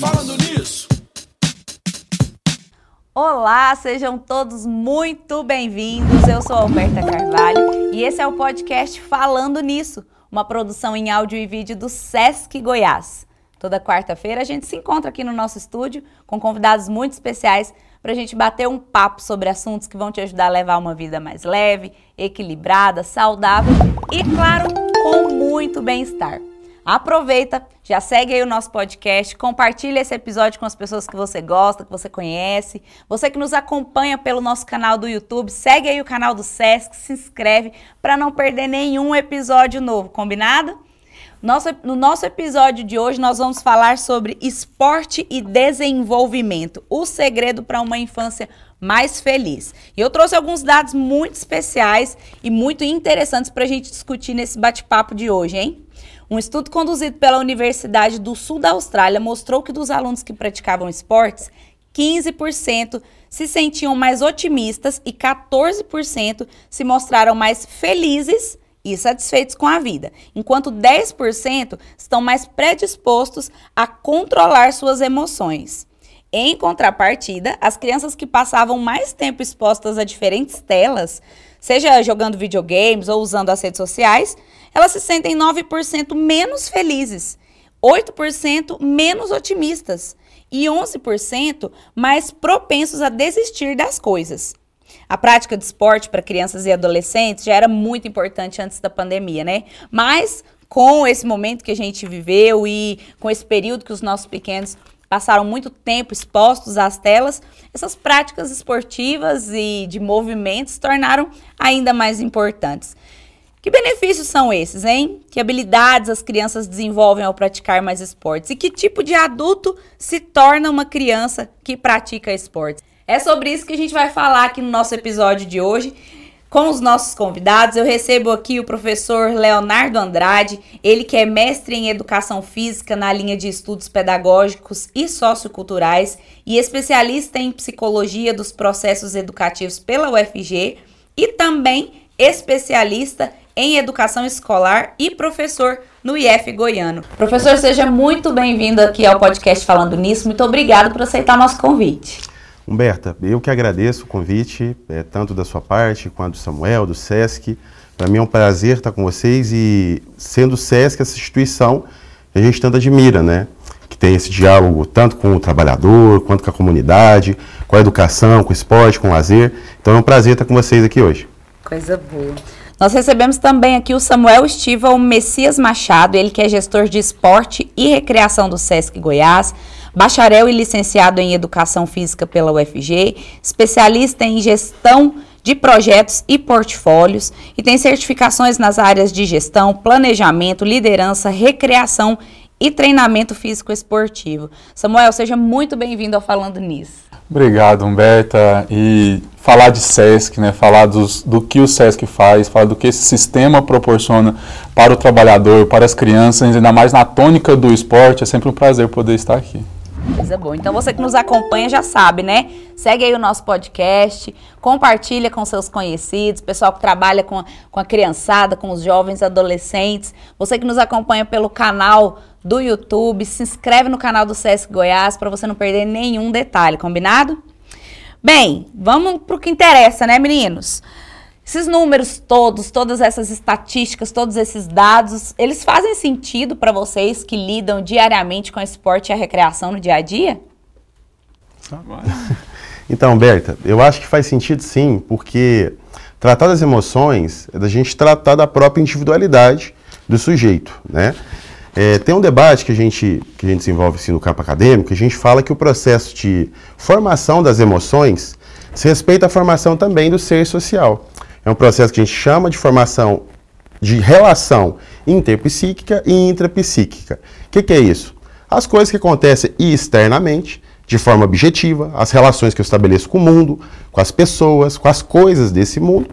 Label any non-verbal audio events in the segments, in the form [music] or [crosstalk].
Falando nisso. Olá, sejam todos muito bem-vindos. Eu sou Alberta Carvalho e esse é o podcast Falando Nisso, uma produção em áudio e vídeo do Sesc Goiás. Toda quarta-feira a gente se encontra aqui no nosso estúdio com convidados muito especiais para a gente bater um papo sobre assuntos que vão te ajudar a levar uma vida mais leve, equilibrada, saudável e, claro, com muito bem-estar. Aproveita, já segue aí o nosso podcast, compartilha esse episódio com as pessoas que você gosta, que você conhece. Você que nos acompanha pelo nosso canal do YouTube, segue aí o canal do Sesc, se inscreve para não perder nenhum episódio novo, combinado? Nosso, no nosso episódio de hoje, nós vamos falar sobre esporte e desenvolvimento o segredo para uma infância mais feliz. E eu trouxe alguns dados muito especiais e muito interessantes para a gente discutir nesse bate-papo de hoje, hein? Um estudo conduzido pela Universidade do Sul da Austrália mostrou que dos alunos que praticavam esportes, 15% se sentiam mais otimistas e 14% se mostraram mais felizes e satisfeitos com a vida, enquanto 10% estão mais predispostos a controlar suas emoções. Em contrapartida, as crianças que passavam mais tempo expostas a diferentes telas, seja jogando videogames ou usando as redes sociais, elas se sentem 9% menos felizes, 8% menos otimistas e 11% mais propensos a desistir das coisas. A prática de esporte para crianças e adolescentes já era muito importante antes da pandemia, né? Mas com esse momento que a gente viveu e com esse período que os nossos pequenos passaram muito tempo expostos às telas, essas práticas esportivas e de movimentos tornaram ainda mais importantes. Que benefícios são esses, hein? Que habilidades as crianças desenvolvem ao praticar mais esportes? E que tipo de adulto se torna uma criança que pratica esportes? É sobre isso que a gente vai falar aqui no nosso episódio de hoje. Com os nossos convidados, eu recebo aqui o professor Leonardo Andrade, ele que é mestre em educação física na linha de estudos pedagógicos e socioculturais e especialista em psicologia dos processos educativos pela UFG e também especialista em educação escolar e professor no IF Goiano. Professor, seja muito bem-vindo aqui ao podcast Falando Nisso. Muito obrigado por aceitar nosso convite. Humberta, eu que agradeço o convite, é, tanto da sua parte quanto do Samuel, do SESC. Para mim é um prazer estar com vocês e sendo o SESC essa instituição que a gente tanto admira, né? Que tem esse diálogo tanto com o trabalhador, quanto com a comunidade, com a educação, com o esporte, com o lazer. Então é um prazer estar com vocês aqui hoje. Coisa boa. Nós recebemos também aqui o Samuel Estival Messias Machado, ele que é gestor de esporte e recreação do SESC Goiás, bacharel e licenciado em Educação Física pela UFG, especialista em gestão de projetos e portfólios e tem certificações nas áreas de gestão, planejamento, liderança, recreação e treinamento físico esportivo. Samuel, seja muito bem-vindo ao Falando Nisso. Obrigado, Humberta. E falar de SESC, né, falar dos, do que o SESC faz, falar do que esse sistema proporciona para o trabalhador, para as crianças, ainda mais na tônica do esporte, é sempre um prazer poder estar aqui. Coisa boa. Então você que nos acompanha já sabe, né? Segue aí o nosso podcast, compartilha com seus conhecidos, pessoal que trabalha com a, com a criançada, com os jovens adolescentes. Você que nos acompanha pelo canal do YouTube, se inscreve no canal do Sesc Goiás para você não perder nenhum detalhe, combinado? Bem, vamos para o que interessa, né, meninos? Esses números todos, todas essas estatísticas, todos esses dados, eles fazem sentido para vocês que lidam diariamente com o esporte e a recreação no dia a dia? [laughs] Então, Berta, eu acho que faz sentido sim, porque tratar das emoções é da gente tratar da própria individualidade do sujeito, né? É, tem um debate que a gente, que a gente desenvolve assim, no campo acadêmico, que a gente fala que o processo de formação das emoções se respeita à formação também do ser social. É um processo que a gente chama de formação de relação interpsíquica e intrapsíquica. O que, que é isso? As coisas que acontecem externamente, de forma objetiva, as relações que eu estabeleço com o mundo, com as pessoas, com as coisas desse mundo,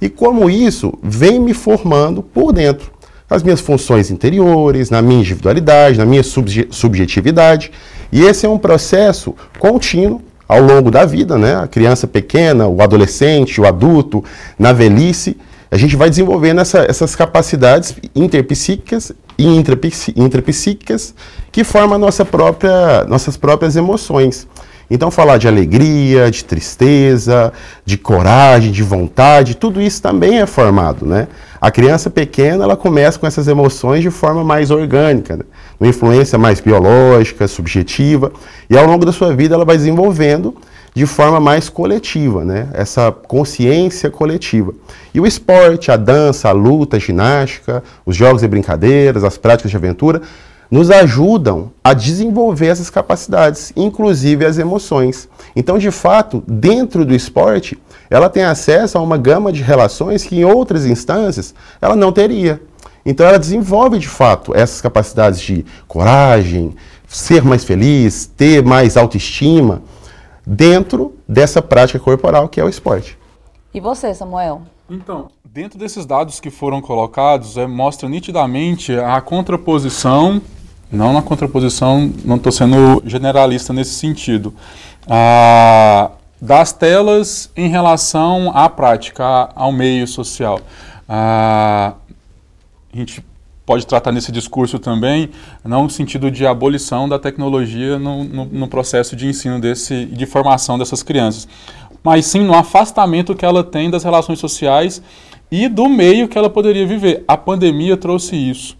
e como isso vem me formando por dentro, as minhas funções interiores, na minha individualidade, na minha subjetividade. E esse é um processo contínuo ao longo da vida, né? A criança pequena, o adolescente, o adulto, na velhice, a gente vai desenvolvendo essa, essas capacidades interpsíquicas intrapsíquicas que formam nossa própria, nossas próprias emoções. Então, falar de alegria, de tristeza, de coragem, de vontade, tudo isso também é formado, né? A criança pequena, ela começa com essas emoções de forma mais orgânica, né? Uma influência mais biológica, subjetiva, e ao longo da sua vida ela vai desenvolvendo de forma mais coletiva, né? Essa consciência coletiva. E o esporte, a dança, a luta, a ginástica, os jogos e brincadeiras, as práticas de aventura, nos ajudam a desenvolver essas capacidades, inclusive as emoções. Então, de fato, dentro do esporte, ela tem acesso a uma gama de relações que em outras instâncias ela não teria. Então, ela desenvolve de fato essas capacidades de coragem, ser mais feliz, ter mais autoestima dentro dessa prática corporal que é o esporte. E você, Samuel? Então, dentro desses dados que foram colocados, é, mostra nitidamente a contraposição não na contraposição, não estou sendo generalista nesse sentido. Ah, das telas em relação à prática, ao meio social. Ah, a gente pode tratar nesse discurso também, não no sentido de abolição da tecnologia no, no, no processo de ensino desse, de formação dessas crianças, mas sim no afastamento que ela tem das relações sociais e do meio que ela poderia viver. A pandemia trouxe isso.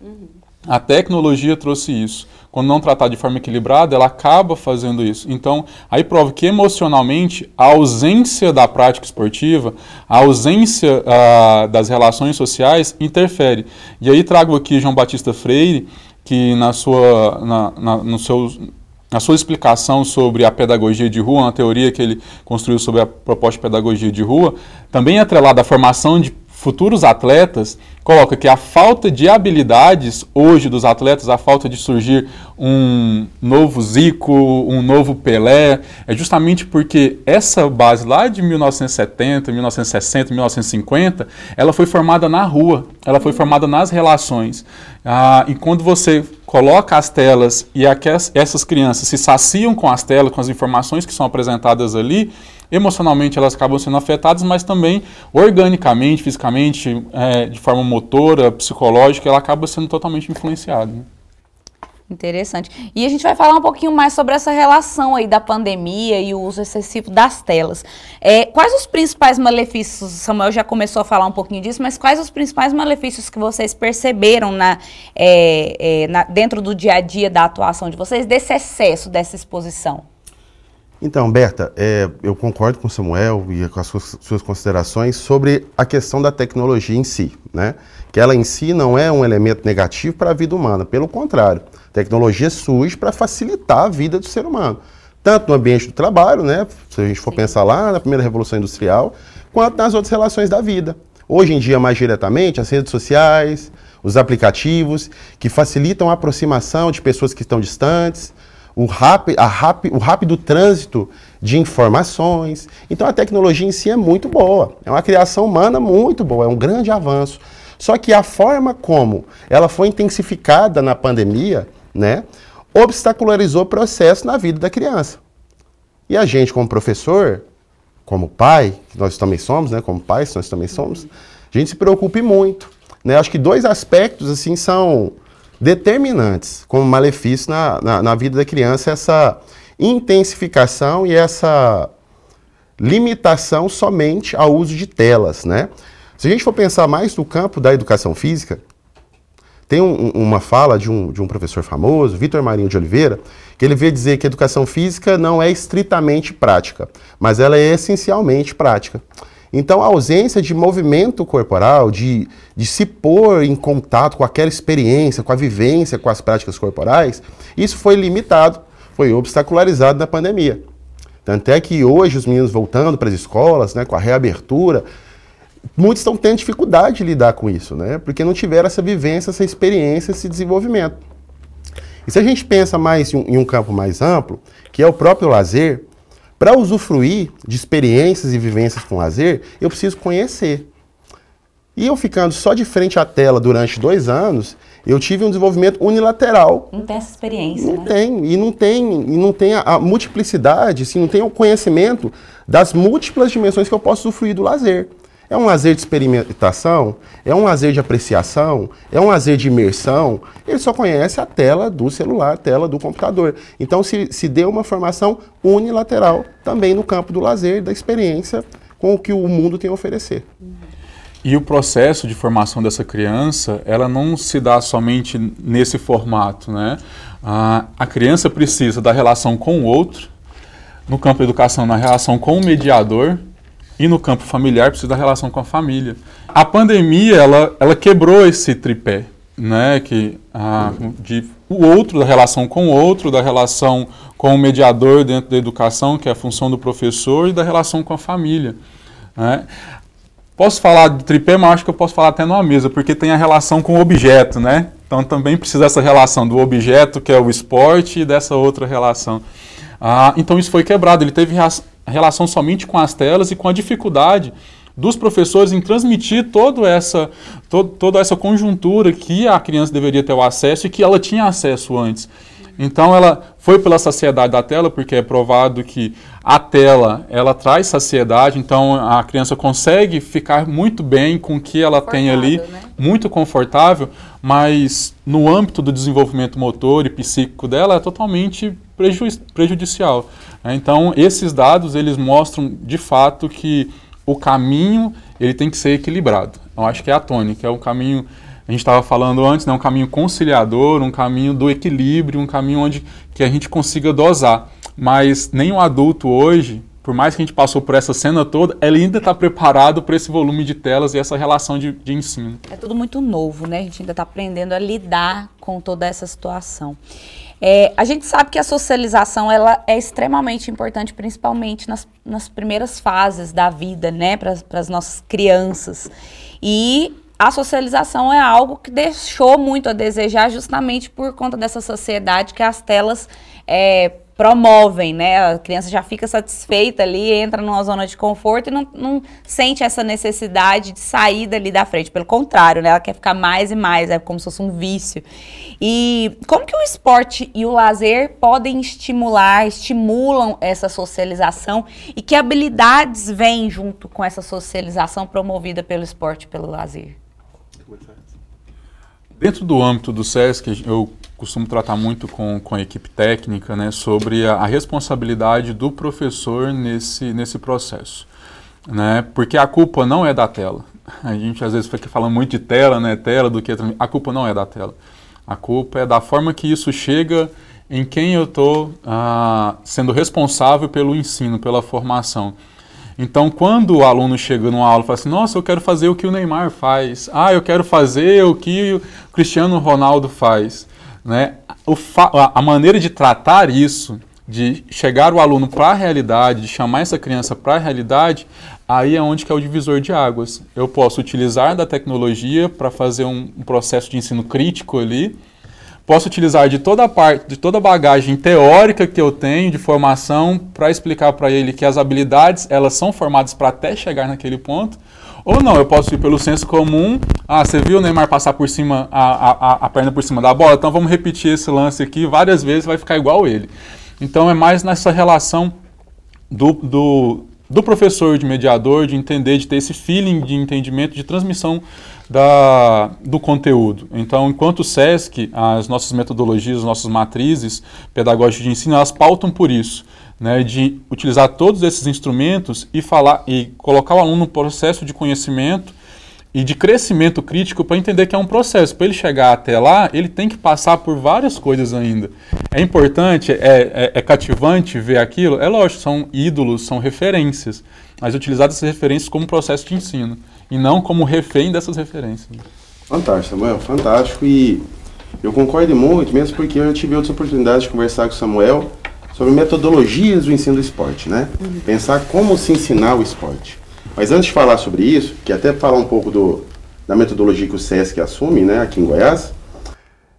A tecnologia trouxe isso. Quando não tratada de forma equilibrada, ela acaba fazendo isso. Então, aí prova que emocionalmente a ausência da prática esportiva, a ausência ah, das relações sociais interfere. E aí trago aqui João Batista Freire, que na sua, na, na, no seu, na sua explicação sobre a pedagogia de rua, uma teoria que ele construiu sobre a proposta de pedagogia de rua, também é atrelada à formação de futuros atletas, coloca que a falta de habilidades hoje dos atletas, a falta de surgir um novo Zico, um novo Pelé, é justamente porque essa base lá de 1970, 1960, 1950, ela foi formada na rua, ela foi formada nas relações. Ah, e quando você coloca as telas e aquelas, essas crianças se saciam com as telas, com as informações que são apresentadas ali, emocionalmente elas acabam sendo afetadas, mas também organicamente, fisicamente, é, de forma motora, psicológica, ela acaba sendo totalmente influenciada. Né? Interessante. E a gente vai falar um pouquinho mais sobre essa relação aí da pandemia e o uso excessivo das telas. É, quais os principais malefícios, Samuel já começou a falar um pouquinho disso, mas quais os principais malefícios que vocês perceberam na, é, é, na, dentro do dia a dia da atuação de vocês desse excesso, dessa exposição? Então, Berta, é, eu concordo com o Samuel e com as suas, suas, considerações sobre a questão da tecnologia em si, né? Que ela em si não é um elemento negativo para a vida humana, pelo contrário, a tecnologia surge para facilitar a vida do ser humano, tanto no ambiente do trabalho, né? Se a gente for Sim. pensar lá na primeira revolução industrial, quanto nas outras relações da vida. Hoje em dia, mais diretamente, as redes sociais, os aplicativos que facilitam a aproximação de pessoas que estão distantes, o, rápido, o rápido trânsito de informações. Então a tecnologia em si é muito boa, é uma criação humana muito boa, é um grande avanço. Só que a forma como ela foi intensificada na pandemia, né, obstacularizou o processo na vida da criança. E a gente, como professor, como pai, que nós também somos, né, como pais, nós também somos, a gente se preocupe muito. Né? Acho que dois aspectos assim são determinantes como malefício na, na, na vida da criança essa intensificação e essa limitação somente ao uso de telas, né? Se a gente for pensar mais no campo da educação física, tem um, uma fala de um, de um professor famoso, Vitor Marinho de Oliveira, que ele veio dizer que a educação física não é estritamente prática, mas ela é essencialmente prática. Então, a ausência de movimento corporal, de, de se pôr em contato com aquela experiência, com a vivência, com as práticas corporais, isso foi limitado, foi obstacularizado na pandemia. Tanto é que hoje os meninos voltando para as escolas, né, com a reabertura, muitos estão tendo dificuldade de lidar com isso, né, porque não tiveram essa vivência, essa experiência, esse desenvolvimento. E se a gente pensa mais em um, em um campo mais amplo, que é o próprio lazer, para usufruir de experiências e vivências com lazer, eu preciso conhecer. E eu ficando só de frente à tela durante dois anos, eu tive um desenvolvimento unilateral. Não tem essa experiência. Não né? tem. E não tem, e não tem a, a, multiplicidade, assim, não tem o conhecimento das múltiplas dimensões que eu posso usufruir do lazer. É um lazer de experimentação? É um lazer de apreciação? É um lazer de imersão? Ele só conhece a tela do celular, a tela do computador. Então se, se deu uma formação unilateral também no campo do lazer, da experiência com o que o mundo tem a oferecer. E o processo de formação dessa criança, ela não se dá somente nesse formato, né? A, a criança precisa da relação com o outro, no campo da educação, na relação com o mediador, e no campo familiar precisa da relação com a família. A pandemia ela, ela quebrou esse tripé, né? Que a, de o outro da relação com o outro, da relação com o mediador dentro da educação, que é a função do professor, e da relação com a família. Né? Posso falar de tripé, mas acho que eu posso falar até numa mesa, porque tem a relação com o objeto, né? Então também precisa dessa relação do objeto, que é o esporte, e dessa outra relação. Ah, então isso foi quebrado. Ele teve relação somente com as telas e com a dificuldade dos professores em transmitir toda essa, toda essa conjuntura que a criança deveria ter o acesso e que ela tinha acesso antes. Então ela foi pela saciedade da tela, porque é provado que a tela ela traz saciedade, então a criança consegue ficar muito bem com o que ela tem ali, né? muito confortável, mas no âmbito do desenvolvimento motor e psíquico dela é totalmente prejudicial. Né? Então, esses dados eles mostram de fato que o caminho ele tem que ser equilibrado. Eu acho que é a tônica, é um caminho a gente estava falando antes, né, um caminho conciliador, um caminho do equilíbrio, um caminho onde que a gente consiga dosar. Mas nenhum adulto hoje, por mais que a gente passou por essa cena toda, ele ainda está preparado para esse volume de telas e essa relação de, de ensino. É tudo muito novo, né? A gente ainda está aprendendo a lidar com toda essa situação. É, a gente sabe que a socialização ela é extremamente importante, principalmente nas, nas primeiras fases da vida, né, para as nossas crianças. E a socialização é algo que deixou muito a desejar, justamente por conta dessa sociedade que as telas é, promovem, né? A criança já fica satisfeita ali, entra numa zona de conforto e não, não sente essa necessidade de sair dali da frente. Pelo contrário, né? Ela quer ficar mais e mais, é como se fosse um vício. E como que o esporte e o lazer podem estimular, estimulam essa socialização e que habilidades vêm junto com essa socialização promovida pelo esporte e pelo lazer? Dentro do âmbito do SESC, eu costumo tratar muito com, com a equipe técnica né, sobre a, a responsabilidade do professor nesse, nesse processo. Né? Porque a culpa não é da tela. A gente às vezes falando muito de tela, né? Tela do que a culpa não é da tela. A culpa é da forma que isso chega em quem eu estou ah, sendo responsável pelo ensino, pela formação. Então, quando o aluno chega numa aula e fala assim, nossa, eu quero fazer o que o Neymar faz, ah, eu quero fazer o que o Cristiano Ronaldo faz, né? a maneira de tratar isso, de chegar o aluno para a realidade, de chamar essa criança para a realidade, aí é onde que é o divisor de águas. Eu posso utilizar da tecnologia para fazer um, um, processo de ensino crítico ali, posso utilizar de toda a parte, de toda a bagagem teórica que eu tenho de formação para explicar para ele que as habilidades elas são formadas para até chegar naquele ponto, ou não, eu posso ir pelo senso comum. Ah, você viu o Neymar passar por cima, a, a, a perna por cima da bola? Então vamos repetir esse lance aqui várias vezes, vai ficar igual ele. Então é mais nessa relação do, do, do professor, de mediador, de entender, de ter esse feeling de entendimento, de transmissão da, do conteúdo. Então, enquanto o SESC, as nossas metodologias, as nossas matrizes pedagógicas de ensino, elas pautam por isso né, de utilizar todos esses instrumentos e falar e colocar o aluno no processo de conhecimento e de crescimento crítico para entender que é um processo. Para ele chegar até lá, ele tem que passar por várias coisas ainda. É importante, é, é, é cativante ver aquilo? É lógico, são ídolos, são referências, mas utilizar essas referências como processo de ensino e não como refém dessas referências. Fantástico, Samuel, fantástico. E eu concordo muito, mesmo porque eu tive outras oportunidades de conversar com o Samuel sobre metodologias do ensino do esporte, né? Uhum. Pensar como se ensinar o esporte. Mas antes de falar sobre isso, que até falar um pouco do, da metodologia que o SESC assume, né, aqui em Goiás,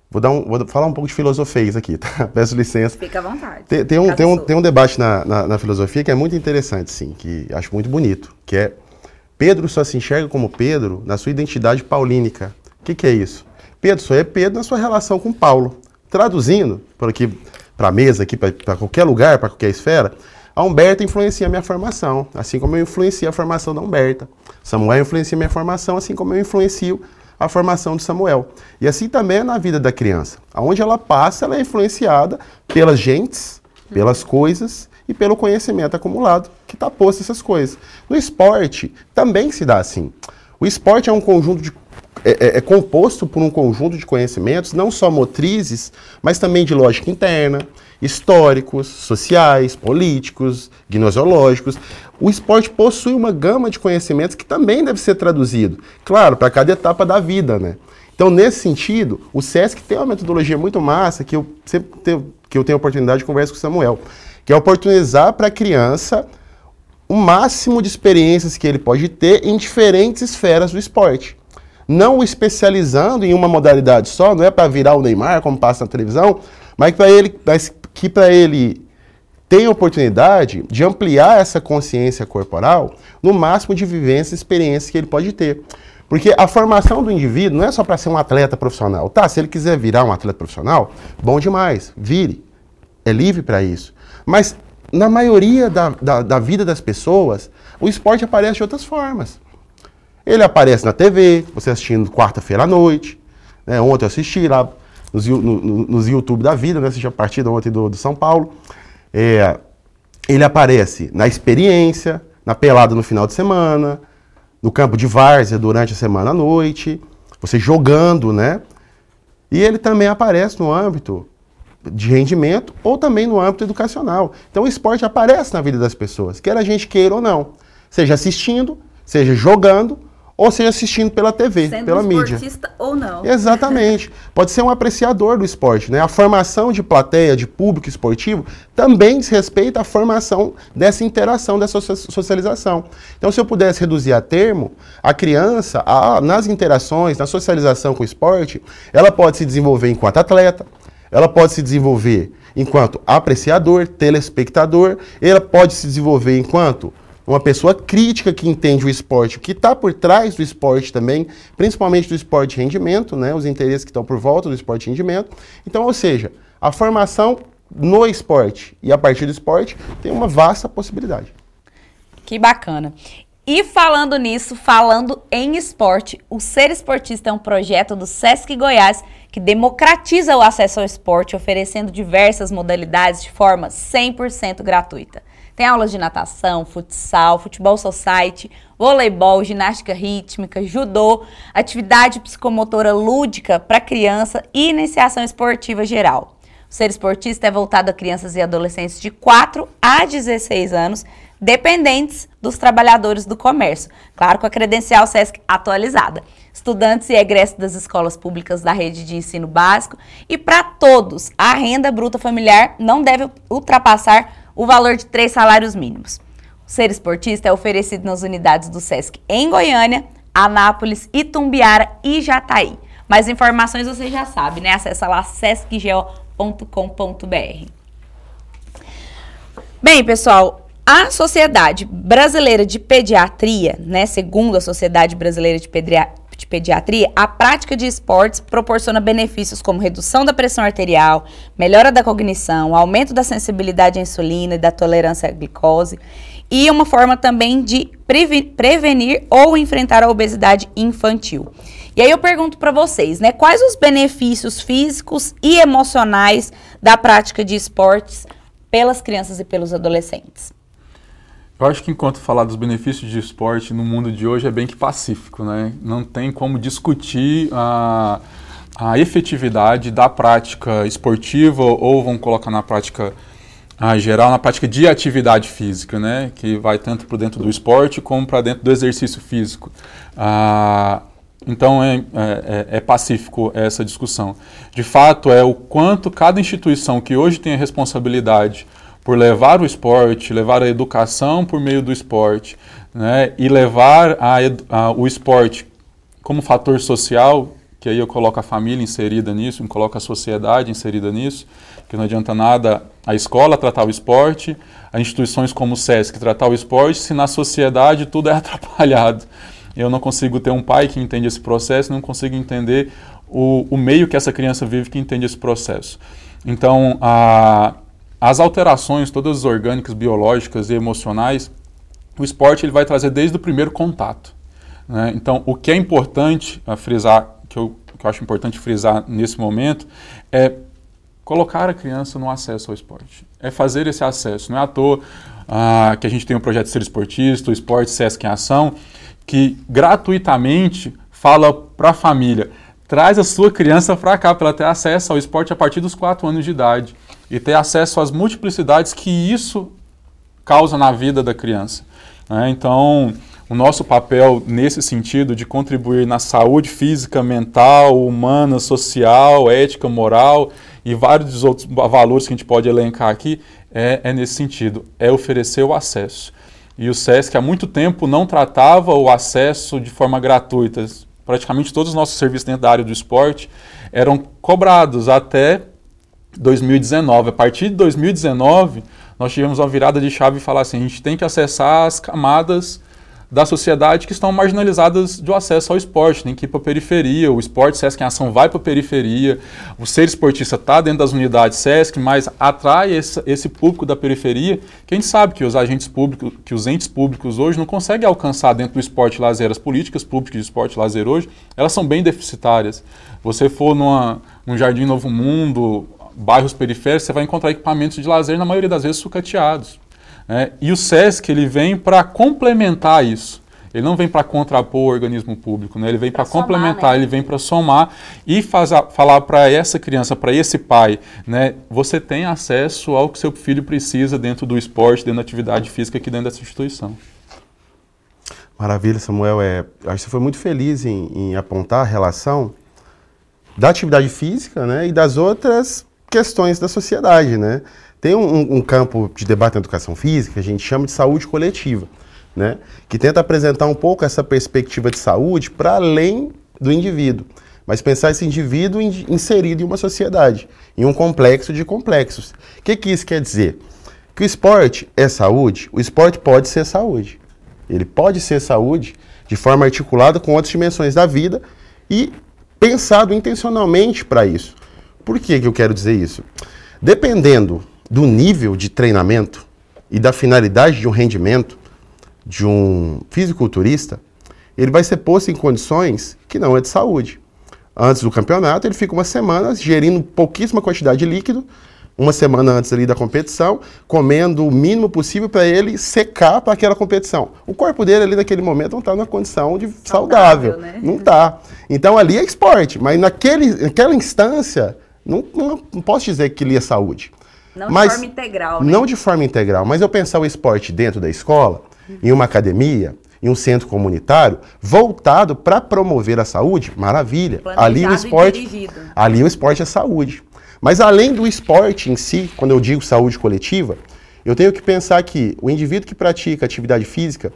vou, dar um, vou falar um pouco de filosofia aqui, [laughs] tá? Peço licença. Fica à vontade. Tem, tem um, tem, um, tem um debate na, na, na, filosofia que é muito interessante, sim, que acho muito bonito, que é Pedro só se enxerga como Pedro na sua identidade paulínica. O que, que é isso? Pedro só é Pedro na sua relação com Paulo. Traduzindo, por aqui para a mesa aqui, para qualquer lugar, para qualquer esfera, A Humberta influencia a minha formação, assim como eu influencio a formação da Humberta. Samuel influencia a minha formação, assim como eu influencio a formação de Samuel. E assim também é na vida da criança. Aonde ela passa, ela é influenciada pelas gentes, pelas coisas e pelo conhecimento acumulado que está posto essas coisas. No esporte também se dá assim. O esporte é um conjunto de é, é, é, composto por um conjunto de conhecimentos, não só motrizes, mas também de lógica interna, históricos, sociais, políticos, gnoseológicos. O esporte possui uma gama de conhecimentos que também deve ser traduzido, claro, para cada etapa da vida, né? Então, nesse sentido, o SESC tem uma metodologia muito massa que eu sempre tenho, que eu tenho a oportunidade de conversar com o Samuel, que é oportunizar para a criança o máximo de experiências que ele pode ter em diferentes esferas do esporte não especializando em uma modalidade só, não é para virar o Neymar, como passa na televisão, mas, para ele, que para ele tenha oportunidade de ampliar essa consciência corporal no máximo de vivências e experiências que ele pode ter. Porque a formação do indivíduo não é só para ser um atleta profissional. Tá, se ele quiser virar um atleta profissional, bom demais, vire. É livre para isso. Mas na maioria da, da, da vida das pessoas, o esporte aparece de outras formas. Ele aparece na TV, você assistindo quarta-feira à noite. Né? Ontem eu assisti lá nos, no, nos YouTube da vida, né? assisti a partida ontem do, do São Paulo. É, ele aparece na experiência, na pelada no final de semana, no campo de várzea durante a semana à noite, você jogando, né? E ele também aparece no âmbito de rendimento ou também no âmbito educacional. Então o esporte aparece na vida das pessoas, quer a gente queira ou não. Seja assistindo, seja jogando ou seja assistindo pela TV, Sendo pela um mídia. ou não. Exatamente. [laughs] Pode ser um apreciador do esporte. Né? A formação de plateia, de público esportivo, também diz respeito à formação dessa interação, dessa socialização. Então, se eu pudesse reduzir a termo, a criança, a, nas interações, na socialização com o esporte, ela pode se desenvolver enquanto atleta, ela pode se desenvolver enquanto apreciador, telespectador, ela pode se desenvolver enquanto uma pessoa crítica que entende o esporte, o que está por trás do esporte também, principalmente do esporte de rendimento, né, os interesses que estão por volta do esporte de rendimento. Então, ou seja, a formação no esporte e a partir do esporte tem uma vasta possibilidade. Que bacana. E falando nisso, falando em esporte, o Ser Esportista é um projeto do Sesc Goiás que democratiza o acesso ao esporte, oferecendo diversas modalidades de forma 100% gratuita. Tem aulas de natação, futsal, futebol society, voleibol, ginástica rítmica, judô, atividade psicomotora lúdica para criança e iniciação esportiva geral. O ser esportista é voltado a crianças e adolescentes de 4 a 16 anos, dependentes dos trabalhadores do comércio. Claro, com a credencial SESC atualizada. Estudantes e egressos das escolas públicas da rede de ensino básico. E para todos, a renda bruta familiar não deve ultrapassar o valor de três salários mínimos. O ser esportista é oferecido nas unidades do SESC em Goiânia, Anápolis, Itumbiara e Jataí. Mais informações você já sabe, né? Acesse lá sescgeo.com.br. Bem, pessoal, a Sociedade Brasileira de Pediatria, né, segundo a Sociedade Brasileira de de pediatria, a prática de esportes proporciona benefícios como redução da pressão arterial, melhora da cognição, aumento da sensibilidade à insulina e da tolerância à glicose, e uma forma também de prevenir ou enfrentar a obesidade infantil. E aí eu pergunto para vocês, né, quais os benefícios físicos e emocionais da prática de esportes pelas crianças e pelos adolescentes? Eu acho que enquanto falar dos benefícios de esporte no mundo de hoje é bem que pacífico, né? Não tem como discutir a, a efetividade da prática esportiva ou vamos colocar na prática a geral, na prática de atividade física, né? Que vai tanto para dentro do esporte como para dentro do exercício físico. Ah, então é, é, é, pacífico essa discussão. De fato, é o quanto cada instituição que hoje tem a responsabilidade por levar o esporte, levar a educação por meio do esporte, né, e levar a, a, o esporte como fator social, que aí eu coloco a família inserida nisso, eu coloco a sociedade inserida nisso, que não adianta nada a escola tratar o esporte, as instituições como o SESC tratar o esporte, se na sociedade tudo é [laughs] atrapalhado. Eu não consigo ter um pai que entende esse processo, não consigo entender o, o meio que essa criança vive que entende esse processo. Então, a, as alterações, todas as orgânicas, biológicas e emocionais, o esporte ele vai trazer desde o primeiro contato. Né? Então, o que é importante frisar, que eu, que eu acho importante frisar nesse momento, é colocar a criança no acesso ao esporte. É fazer esse acesso. Não é à toa ah, que a gente tem o um projeto Ser Esportista, o Esporte Sesc em Ação, que gratuitamente fala para a família, traz a sua criança para cá para ela ter acesso ao esporte a partir dos 4 anos de idade e ter acesso às multiplicidades que isso causa na vida da criança. Né? Então, o nosso papel nesse sentido de contribuir na saúde física, mental, humana, social, ética, moral e vários outros valores que a gente pode elencar aqui é, é nesse sentido, é oferecer o acesso. E o SESC há muito tempo não tratava o acesso de forma gratuita. Praticamente todos os nossos serviços dentro da área do esporte eram cobrados até 2019. A partir de 2019, nós tivemos uma virada de chave e falar assim: a gente tem que acessar as camadas da sociedade que estão marginalizadas do acesso ao esporte, tem que ir para a periferia, o esporte Sesc em Ação vai para a periferia, o ser esportista está dentro das unidades Sesc, mas atrai esse, esse, público da periferia, que a gente sabe que os agentes públicos, que os entes públicos hoje não conseguem alcançar dentro do esporte lazer, as políticas públicas de esporte lazer hoje, elas são bem deficitárias. Você for numa, num Jardim Novo Mundo, bairros periféricos, você vai encontrar equipamentos de lazer, na maioria das vezes, sucateados. Né? E o SESC ele vem para complementar isso. Ele não vem para contrapor o organismo público, né? ele vem para complementar, né? ele vem para somar e fazer, falar para essa criança, para esse pai, né? você tem acesso ao que seu filho precisa dentro do esporte, dentro da atividade física aqui dentro dessa instituição. Maravilha, Samuel. É, acho que você foi muito feliz em, em apontar a relação da atividade física né, e das outras questões da sociedade, né? Tem um, um, campo de debate na educação física que a gente chama de saúde coletiva, né? Que tenta apresentar um pouco essa perspectiva de saúde para além do indivíduo, mas pensar esse indivíduo in, inserido em uma sociedade, em um complexo de complexos. O que, que isso quer dizer? Que o esporte é saúde, o esporte pode ser saúde. Ele pode ser saúde de forma articulada com outras dimensões da vida e pensado intencionalmente para isso. Por que, que eu quero dizer isso? Dependendo do nível de treinamento e da finalidade de um rendimento de um fisiculturista, ele vai ser posto em condições que não é de saúde. Antes do campeonato, ele fica uma semana gerindo pouquíssima quantidade de líquido, uma semana antes ali da competição, comendo o mínimo possível para ele secar para aquela competição. O corpo dele ali naquele momento não está na condição de saudável, saudável né? não está. Então ali é esporte, mas naquele, naquela instância não, não, não posso dizer que é saúde. Não mas, de forma integral. Né? Não de forma integral, mas eu pensar o esporte dentro da escola, uhum. em uma academia, em um centro comunitário, voltado para promover a saúde, maravilha. Planejado ali o esporte, ali o esporte é saúde. Mas além do esporte em si, quando eu digo saúde coletiva, eu tenho que pensar que o indivíduo que pratica atividade física,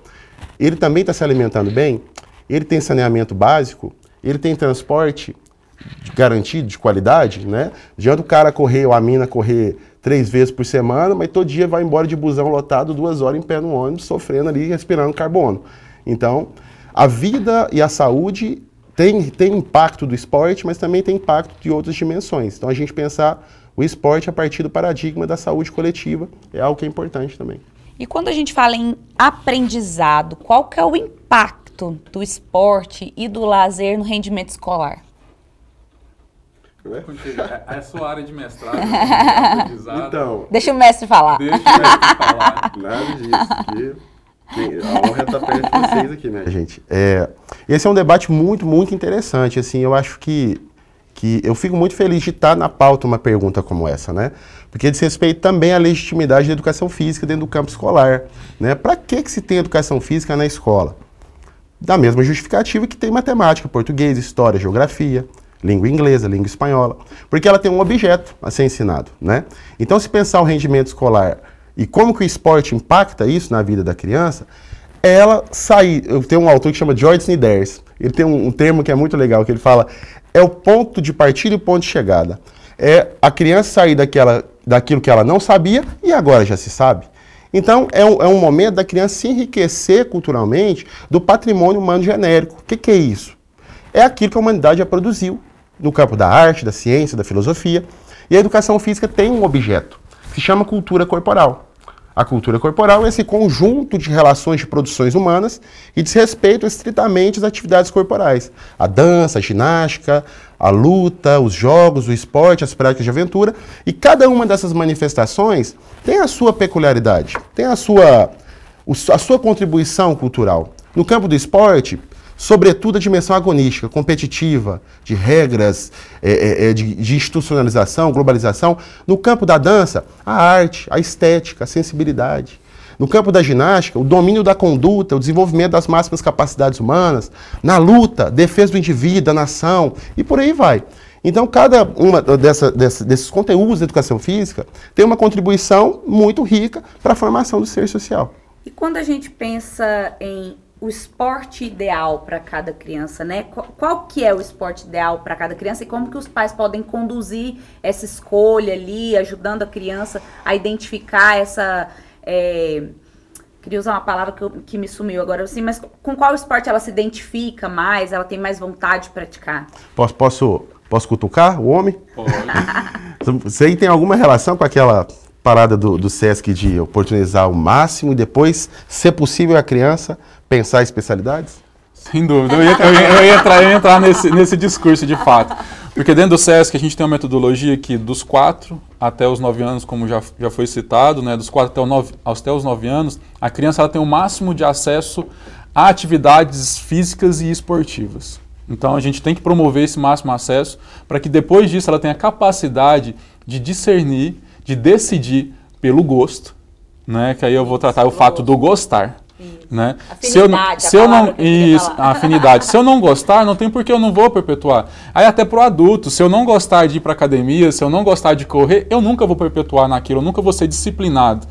ele também está se alimentando bem, ele tem saneamento básico, ele tem transporte garantido, de qualidade, né? Adianta o cara correr, ou a mina correr três vezes por semana, mas todo dia vai embora de busão lotado, duas horas em pé no ônibus, sofrendo ali, respirando carbono. Então, a vida e a saúde tem, tem impacto do esporte, mas também tem impacto de outras dimensões. Então, a gente pensar o esporte a partir do paradigma da saúde coletiva é algo que é importante também. E quando a gente fala em aprendizado, qual que é o impacto do esporte e do lazer no rendimento escolar? É, é a sua área de mestrado, [laughs] aprendizado. Então, deixa o mestre falar. Deixa o mestre falar. [laughs] Nada disso. Que, que a honra está perto de vocês aqui, né, gente? É, esse é um debate muito, muito interessante. Assim, eu acho que, que eu fico muito feliz de estar na pauta uma pergunta como essa, né? Porque diz respeito também à legitimidade da educação física dentro do campo escolar. Né? Para que, que se tem educação física na escola? Da mesma justificativa que tem matemática, português, história, geografia língua inglesa, língua espanhola, porque ela tem um objeto a ser ensinado, né? Então, se pensar o rendimento escolar e como que o esporte impacta isso na vida da criança, ela sair. Eu tenho um autor que chama George Sniders. Ele tem um, um, termo que é muito legal, que ele fala: é o ponto de partida e o ponto de chegada. É a criança sair daquela, daquilo que ela não sabia e agora já se sabe. Então, é um, é um momento da criança se enriquecer culturalmente do patrimônio humano genérico. O que, que é isso? É aquilo que a humanidade já produziu no campo da arte, da ciência, da filosofia. E a educação física tem um objeto, se chama cultura corporal. A cultura corporal é esse conjunto de relações de produções humanas que diz respeito estritamente às atividades corporais. A dança, a ginástica, a luta, os jogos, o esporte, as práticas de aventura. E cada uma dessas manifestações tem a sua peculiaridade, tem a sua, a sua contribuição cultural. No campo do esporte, sobretudo a dimensão agonística, competitiva, de regras, é, é, é, de, de, institucionalização, globalização. No campo da dança, a arte, a estética, a sensibilidade. No campo da ginástica, o domínio da conduta, o desenvolvimento das máximas capacidades humanas. Na luta, defesa do indivíduo, da nação e por aí vai. Então, cada uma dessa, dessa, desses conteúdos da educação física tem uma contribuição muito rica para a formação do ser social. E quando a gente pensa em o esporte ideal para cada criança, né? Qual, qual, que é o esporte ideal para cada criança e como que os pais podem conduzir essa escolha ali, ajudando a criança a identificar essa... É, queria usar uma palavra que, eu, que, me sumiu agora, assim, mas com qual esporte ela se identifica mais, ela tem mais vontade de praticar? Posso, posso, posso cutucar o homem? Pode. [laughs] Você aí tem alguma relação com aquela parada do, do SESC de oportunizar o máximo e depois, se possível, a criança pensar em especialidades? Sem dúvida. Eu ia, eu ia, eu ia entrar, eu ia entrar nesse, nesse discurso de fato. Porque dentro do SESC a gente tem uma metodologia que dos 4 até os 9 anos, como já, já foi citado, né, dos 4 até, 9, até os 9 anos, a criança ela tem o máximo de acesso a atividades físicas e esportivas. Então a gente tem que promover esse máximo acesso para que depois disso ela tenha capacidade de discernir, de decidir pelo gosto, né, que aí eu vou tratar o fato do gostar. Né? se eu, se eu não isso, a afinidade. se eu não gostar, não tem por que eu não vou perpetuar. Aí até para o adulto, se eu não gostar de ir para academia, se eu não gostar de correr, eu nunca vou perpetuar naquilo, eu nunca vou ser disciplinado.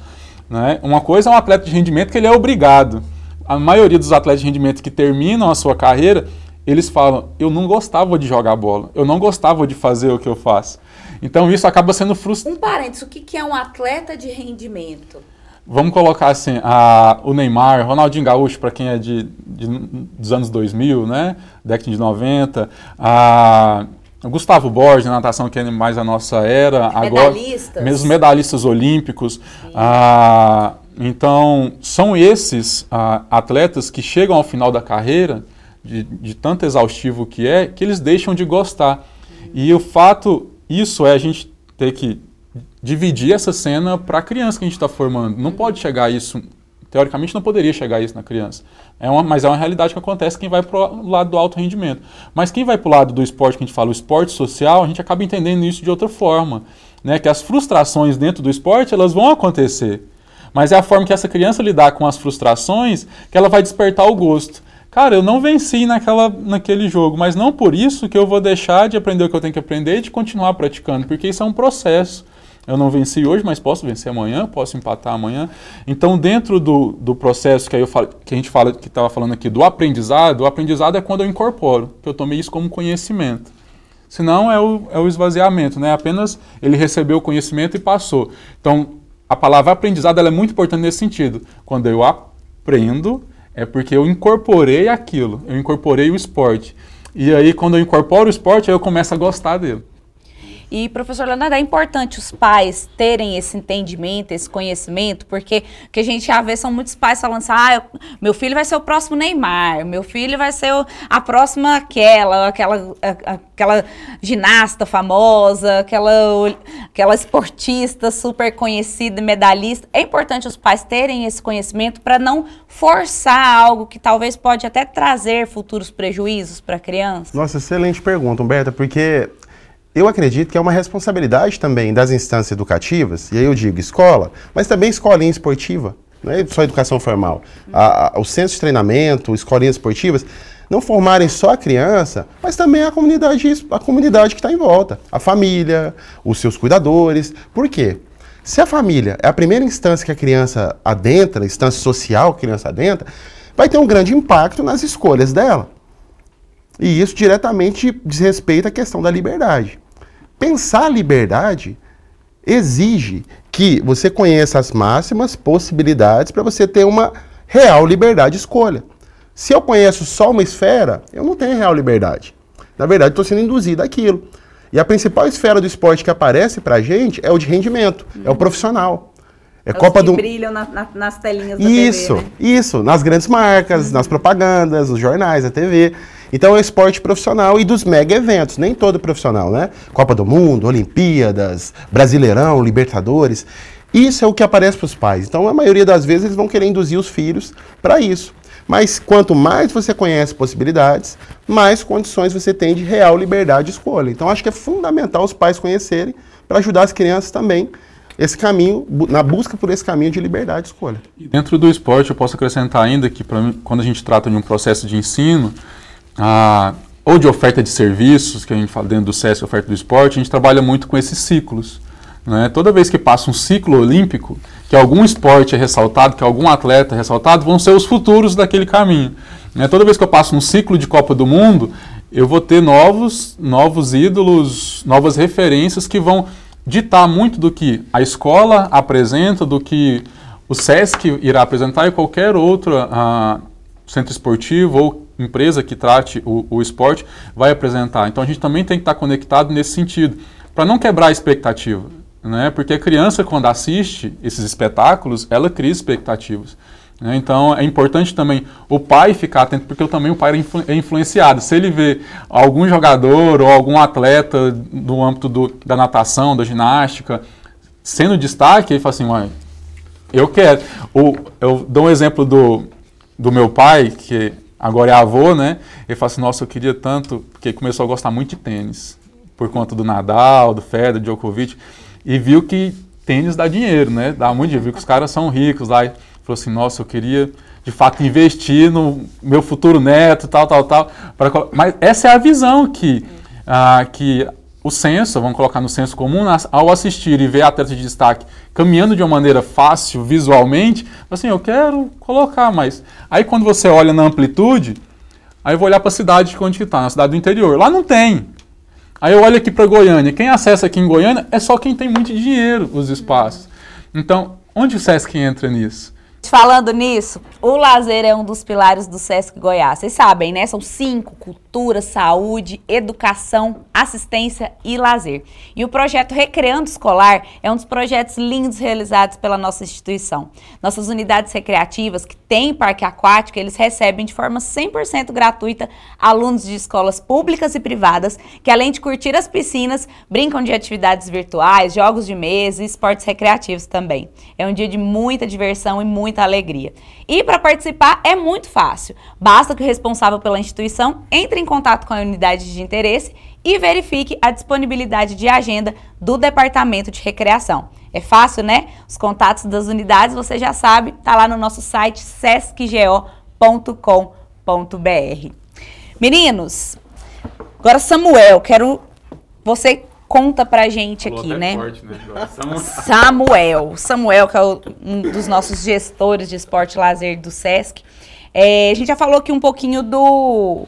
Né? Uma coisa é um atleta de rendimento que ele é obrigado. A maioria dos atletas de rendimento que terminam a sua carreira, eles falam: eu não gostava de jogar bola, eu não gostava de fazer o que eu faço. Então isso acaba sendo frustrante. Um parênteses, o que é um atleta de rendimento? Vamos colocar assim, a, o Neymar, Ronaldinho Gaúcho, para quem é de, de, dos anos 2000, né? Década de 90. A, Gustavo Borges, na natação, que é mais a nossa era. Medalhistas. Agora, mesmo medalhistas olímpicos. Ah, então, são esses ah, atletas que chegam ao final da carreira, de, de, tanto exaustivo que é, que eles deixam de gostar. E o fato, isso é a gente ter que dividir essa cena para a criança que a gente está formando. Não pode chegar isso, teoricamente não poderia chegar isso na criança. É uma, mas é uma realidade que acontece quem vai para o lado do alto rendimento. Mas quem vai para o lado do esporte, que a gente fala, o esporte social, a gente acaba entendendo isso de outra forma. Né? Que as frustrações dentro do esporte, elas vão acontecer. Mas é a forma que essa criança lidar com as frustrações que ela vai despertar o gosto. Cara, eu não venci naquela, naquele jogo, mas não por isso que eu vou deixar de aprender o que eu tenho que aprender e de continuar praticando, porque isso é um processo. Eu não venci hoje, mas posso vencer amanhã, posso empatar amanhã. Então, dentro do, do processo que, aí eu falo, que a gente fala, que estava falando aqui, do aprendizado, o aprendizado é quando eu incorporo, que eu tomei isso como conhecimento. Senão é o, é o esvaziamento, né? Apenas ele recebeu o conhecimento e passou. Então, a palavra aprendizado é muito importante nesse sentido. Quando eu aprendo, é porque eu incorporei aquilo, eu incorporei o esporte. E aí, quando eu incorporo o esporte, aí eu começo a gostar dele. E, professor Leonardo, é importante os pais terem esse entendimento, esse conhecimento, porque o que a gente já vê são muitos pais falando assim, ah, meu filho vai ser o próximo Neymar, meu filho vai ser a próxima aquela, aquela, aquela ginasta famosa, aquela, aquela esportista super conhecida, medalhista. É importante os pais terem esse conhecimento para não forçar algo que talvez pode até trazer futuros prejuízos para a criança? Nossa, excelente pergunta, Humberta, porque eu acredito que é uma responsabilidade também das instâncias educativas, e aí eu digo escola, mas também escolinha esportiva, não é só educação formal. A, a, os centros de treinamento, escolinhas esportivas, não formarem só a criança, mas também a comunidade, a comunidade que está em volta, a família, os seus cuidadores. Por quê? Se a família é a primeira instância que a criança adentra, instância social que a criança adentra, vai ter um grande impacto nas escolhas dela. E isso diretamente diz respeito à questão da liberdade. Pensar liberdade exige que você conheça as máximas possibilidades para você ter uma real liberdade de escolha. Se eu conheço só uma esfera, eu não tenho real liberdade. Na verdade, estou sendo induzido àquilo. E a principal esfera do esporte que aparece pra gente é o de rendimento, é o profissional. É, É Copa do brilham na- na- nas telinhas da isso, TV, né? isso, nas grandes marcas, nas propagandas, nos jornais, na TV. Então é o esporte profissional e dos mega eventos, nem todo profissional, né? Copa do Mundo, Olimpíadas, Brasileirão, Libertadores. Isso é o que aparece para os pais. Então a maioria das vezes eles vão querer induzir os filhos para isso. Mas quanto mais você conhece possibilidades, mais condições você tem de real liberdade de escolha. Então acho que é fundamental os pais conhecerem para ajudar as crianças também esse caminho, na busca por esse caminho de liberdade de escolha. Dentro do esporte, eu posso acrescentar ainda que, mim, quando a gente trata de um processo de ensino, ou de oferta de serviços, que a gente fala dentro do SESC, oferta do esporte, a gente trabalha muito com esses ciclos. Né? Toda vez que passa um ciclo olímpico, que algum esporte é ressaltado, que algum atleta é ressaltado, vão ser os futuros daquele caminho. Né? Toda vez que eu passo um ciclo de Copa do Mundo, eu vou ter novos, novos ídolos, novas referências que vão ditar muito do que a escola apresenta, do que o SESC irá apresentar e qualquer outro ah, centro esportivo ou empresa que trate o, o esporte vai apresentar. Então a gente também tem que estar conectado nesse sentido, para não quebrar a expectativa. Né? Porque a criança, quando assiste esses espetáculos, ela cria expectativas. né? Então é importante também o pai ficar atento, porque também o pai é, é influenciado. Se ele vê algum jogador ou algum atleta do âmbito do- da natação, da ginástica, sendo destaque, ele fala assim, mãe, eu quero. O, eu dou um exemplo do, do meu pai, que agora é avô, né? Ele fala assim, nossa, eu queria tanto, porque começou a gostar muito de tênis, por conta do Nadal, do Federer, do Djokovic, e viu que tênis dá dinheiro, né? Dá muito dinheiro, viu que os caras são ricos lá, e falou assim, nossa, eu queria de fato investir no meu futuro neto, tal, tal, tal. Pra, mas essa é a visão que, ah, que o senso, vamos colocar no senso comum, ao assistir e ver atletas de destaque caminhando de uma maneira fácil visualmente, assim, eu quero colocar, mas aí quando você olha na amplitude, aí eu vou olhar para a cidade onde está, na cidade do interior, lá não tem. Aí eu olho aqui para Goiânia, quem acessa aqui em Goiânia é só quem tem muito dinheiro os espaços. Então, onde o Sesc entra nisso? Falando nisso, o lazer é um dos pilares do Sesc Goiás. Vocês sabem, né? São cinco: cultura, saúde, educação, assistência e lazer. E o projeto Recreando Escolar é um dos projetos lindos realizados pela nossa instituição. Nossas unidades recreativas, que têm parque aquático, eles recebem de forma 100% gratuita alunos de escolas públicas e privadas, que além de curtir as piscinas, brincam de atividades virtuais, jogos de mesa e esportes recreativos também. É um dia de muita diversão e muita alegria. E para participar é muito fácil. Basta que o responsável pela instituição entre em contato com a unidade de interesse e verifique a disponibilidade de agenda do departamento de recreação. É fácil, né? Os contatos das unidades você já sabe, tá lá no nosso site sescgo.com.br. Meninos, agora Samuel, quero você conta pra gente aqui, né? Samuel. Samuel, que é o- um dos nossos gestores de esporte e lazer do SESC. É, a gente já falou aqui um pouquinho do,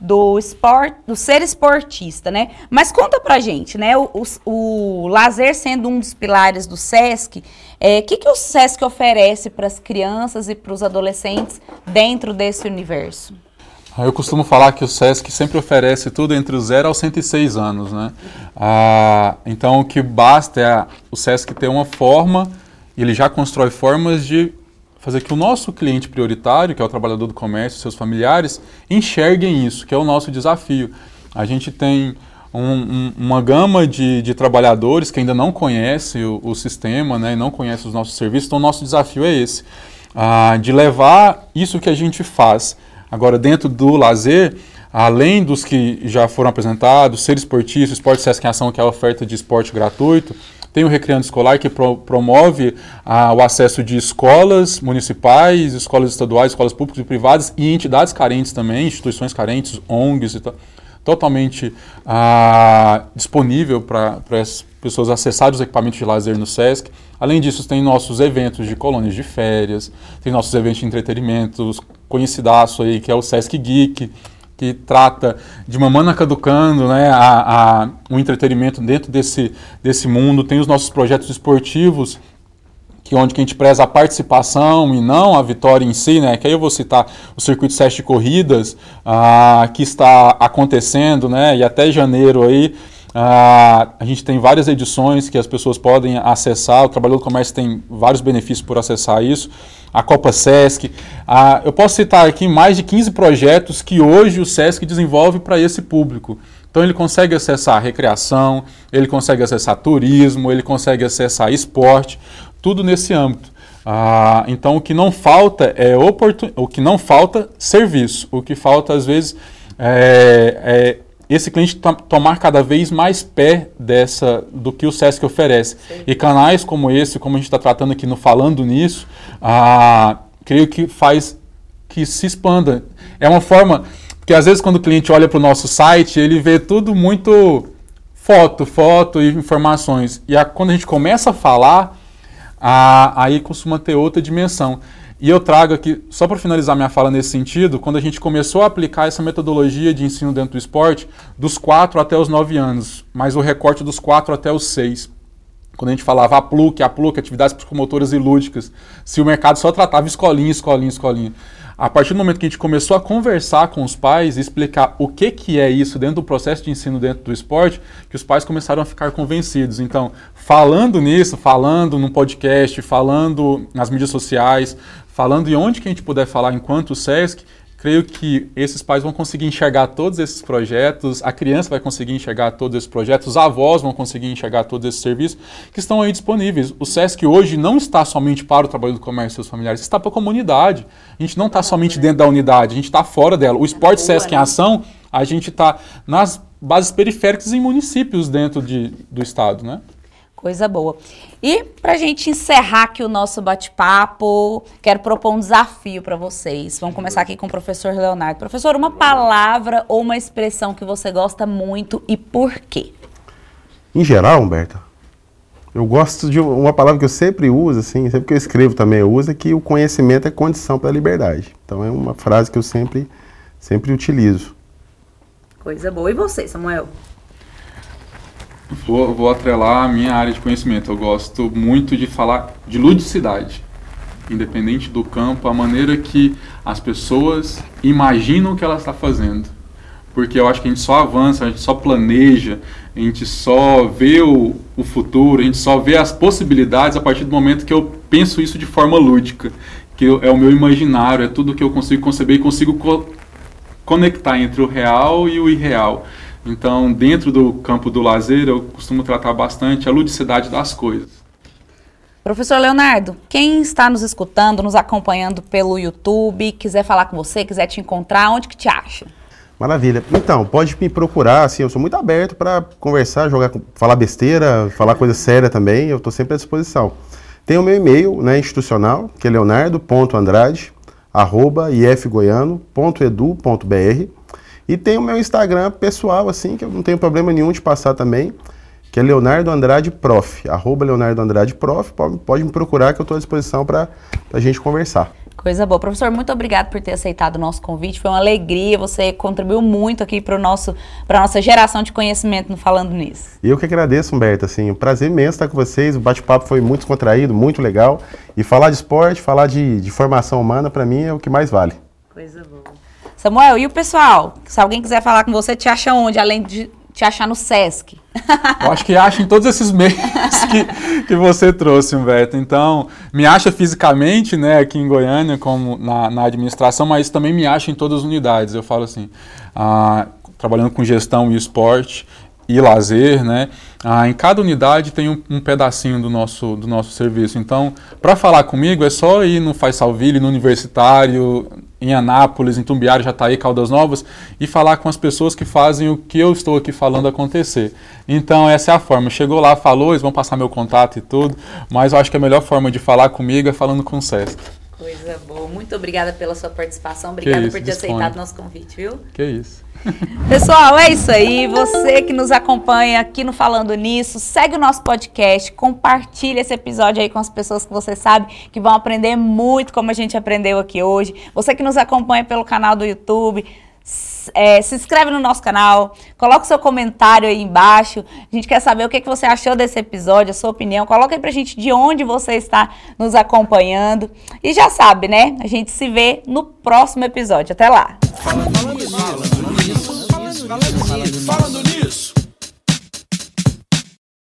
do esporte, do ser esportista, né? Mas conta pra gente, né? O, o, o lazer sendo um dos pilares do SESC, o que, que o SESC oferece para as crianças e para os adolescentes dentro desse universo? Eu costumo falar que o SESC sempre oferece tudo entre os 0 aos 106 anos, né? Ah, então o que basta é o SESC ter uma forma, ele já constrói formas de fazer que o nosso cliente prioritário, que é o trabalhador do comércio, seus familiares, enxerguem isso, que é o nosso desafio. A gente tem um- um- uma gama de, de trabalhadores que ainda não conhece o, o sistema, né, e não conhece os nossos serviços, então o nosso desafio é esse, ah, de levar isso que a gente faz Agora, dentro do lazer, além dos que já foram apresentados, ser esportista, esporte Sesc em Ação, que é a oferta de esporte gratuito, tem o Recreando Escolar, que pro- promove ah, o acesso de escolas municipais, escolas estaduais, escolas públicas e privadas e entidades carentes também, instituições carentes, ONGs e tal totalmente ah, disponível para as pessoas acessarem os equipamentos de lazer no SESC. Além disso, tem nossos eventos de colônias de férias, tem nossos eventos de entretenimento, conhecidaço aí, que é o SESC Geek, que trata de Mamana Caducando, né, a, a, o entretenimento dentro desse, desse mundo. Tem os nossos projetos esportivos, que onde que a gente preza a participação e não a vitória em si, né? Que aí eu vou citar o circuito SESC de corridas, ah, que está acontecendo, né? E até janeiro aí Ah, a gente tem várias edições que as pessoas podem acessar. O Trabalhador do Comércio tem vários benefícios por acessar isso. A Copa Sesc. Ah, eu posso citar aqui mais de 15 projetos que hoje o Sesc desenvolve para esse público. Então ele consegue acessar recreação, ele consegue acessar turismo, ele consegue acessar esporte, tudo nesse âmbito. Ah, então o que não falta é oportun... o que não falta serviço. O que falta às vezes é, é esse cliente tomar cada vez mais pé dessa do que o SESC oferece. Sim. E canais como esse, como a gente está tratando aqui no Falando Nisso, ah, creio que faz que se expanda. É uma forma, porque às vezes quando o cliente olha para o nosso site, ele vê tudo muito foto, foto e informações. E a, quando a gente começa a falar, a, aí costuma ter outra dimensão. E eu trago aqui, só para finalizar minha fala nesse sentido, quando a gente começou a aplicar essa metodologia de ensino dentro do esporte, dos 4 até os 9 anos, mas o recorte dos 4 até os 6. Quando a gente falava a PLUC, a PLUC, atividades psicomotoras e lúdicas, se o mercado só tratava escolinha, escolinha, escolinha. A partir do momento que a gente começou a conversar com os pais e explicar o que, que é isso dentro do processo de ensino dentro do esporte, que os pais começaram a ficar convencidos. Então, falando nisso, falando no podcast, falando nas mídias sociais, falando em onde que a gente puder falar enquanto SESC, creio que esses pais vão conseguir enxergar todos esses projetos, a criança vai conseguir enxergar todos esses projetos, os avós vão conseguir enxergar todos esses serviços que estão aí disponíveis. O SESC hoje não está somente para o trabalho do comércio e seus familiares, está para a comunidade. A gente não está somente dentro da unidade, a gente está fora dela. O esporte SESC em ação, a gente está nas bases periféricas em municípios dentro de, do estado, né? Coisa boa. E para a gente encerrar aqui o nosso bate-papo, quero propor um desafio para vocês. Vamos começar aqui com o professor Leonardo. Professor, uma palavra ou uma expressão que você gosta muito e por quê? Em geral, Humberto, eu gosto de uma palavra que eu sempre uso, assim, sempre que eu escrevo também eu uso, é que o conhecimento é condição para a liberdade. Então é uma frase que eu sempre, sempre utilizo. Coisa boa. E você, Samuel? Vou, vou atrelar a minha área de conhecimento. Eu gosto muito de falar de ludicidade. Independente do campo, a maneira que as pessoas imaginam o que ela está fazendo. Porque eu acho que a gente só avança, a gente só planeja, a gente só vê o, o futuro, a gente só vê as possibilidades a partir do momento que eu penso isso de forma lúdica. Que eu, é o meu imaginário, é tudo que eu consigo conceber e consigo co conectar entre o real e o irreal. Então, dentro do campo do lazer, eu costumo tratar bastante a ludicidade das coisas. Professor Leonardo, quem está nos escutando, nos acompanhando pelo YouTube, quiser falar com você, quiser te encontrar, onde que te acha? Maravilha. Então, pode me procurar, assim, eu sou muito aberto para conversar, jogar, falar besteira, falar coisa séria também, eu estou sempre à disposição. Tem o meu e-mail né, institucional, que é leonardo.andrade.ifgoiano.edu.br e tem o meu Instagram pessoal, assim, que eu não tenho problema nenhum de passar também, que é Leonardo Andrade Prof. Arroba Leonardo Andrade Prof. Pode, pode me procurar que eu estou à disposição para a gente conversar. Coisa boa. Professor, muito obrigado por ter aceitado o nosso convite. Foi uma alegria. Você contribuiu muito aqui para a nossa geração de conhecimento no Falando Nisso. E eu que agradeço, Humberto. Assim, um prazer imenso estar com vocês. O bate-papo foi muito contraído, muito legal. E falar de esporte, falar de, de formação humana, para mim é o que mais vale. Coisa boa. Samuel, e o pessoal? Se alguém quiser falar com você, te acha onde, além de te achar no Sesc? Eu acho que acha em todos esses [laughs] meios que, que você trouxe, Humberto. Então, me acha fisicamente, né, aqui em Goiânia, como na, na administração, mas também me acha em todas as unidades. Eu falo assim, ah, trabalhando com gestão e esporte, e lazer, né? Ah, em cada unidade tem um, um, pedacinho do nosso, do nosso serviço. Então, para falar comigo é só ir no Faz Salville, no Universitário, em Anápolis, em Tumbiara, Jataí, Caldas Novas e falar com as pessoas que fazem o que eu estou aqui falando acontecer. Então, essa é a forma. Chegou lá, falou, eles vão passar meu contato e tudo, mas eu acho que a melhor forma de falar comigo é falando com o Sesc. Coisa boa. Muito obrigada pela sua participação. Obrigada por ter dispõe. aceitado nosso convite, viu? Que isso. [laughs] Pessoal, é isso aí. Você que nos acompanha aqui no Falando Nisso, segue o nosso podcast, compartilha esse episódio aí com as pessoas que você sabe que vão aprender muito como a gente aprendeu aqui hoje. Você que nos acompanha pelo canal do YouTube, é, se inscreve no nosso canal, coloca o seu comentário aí embaixo. A gente quer saber o que, que você achou desse episódio, a sua opinião. Coloca aí pra gente de onde você está nos acompanhando. E já sabe, né? A gente se vê no próximo episódio. Até lá! Falando nisso, falando nisso, falando nisso, falando nisso.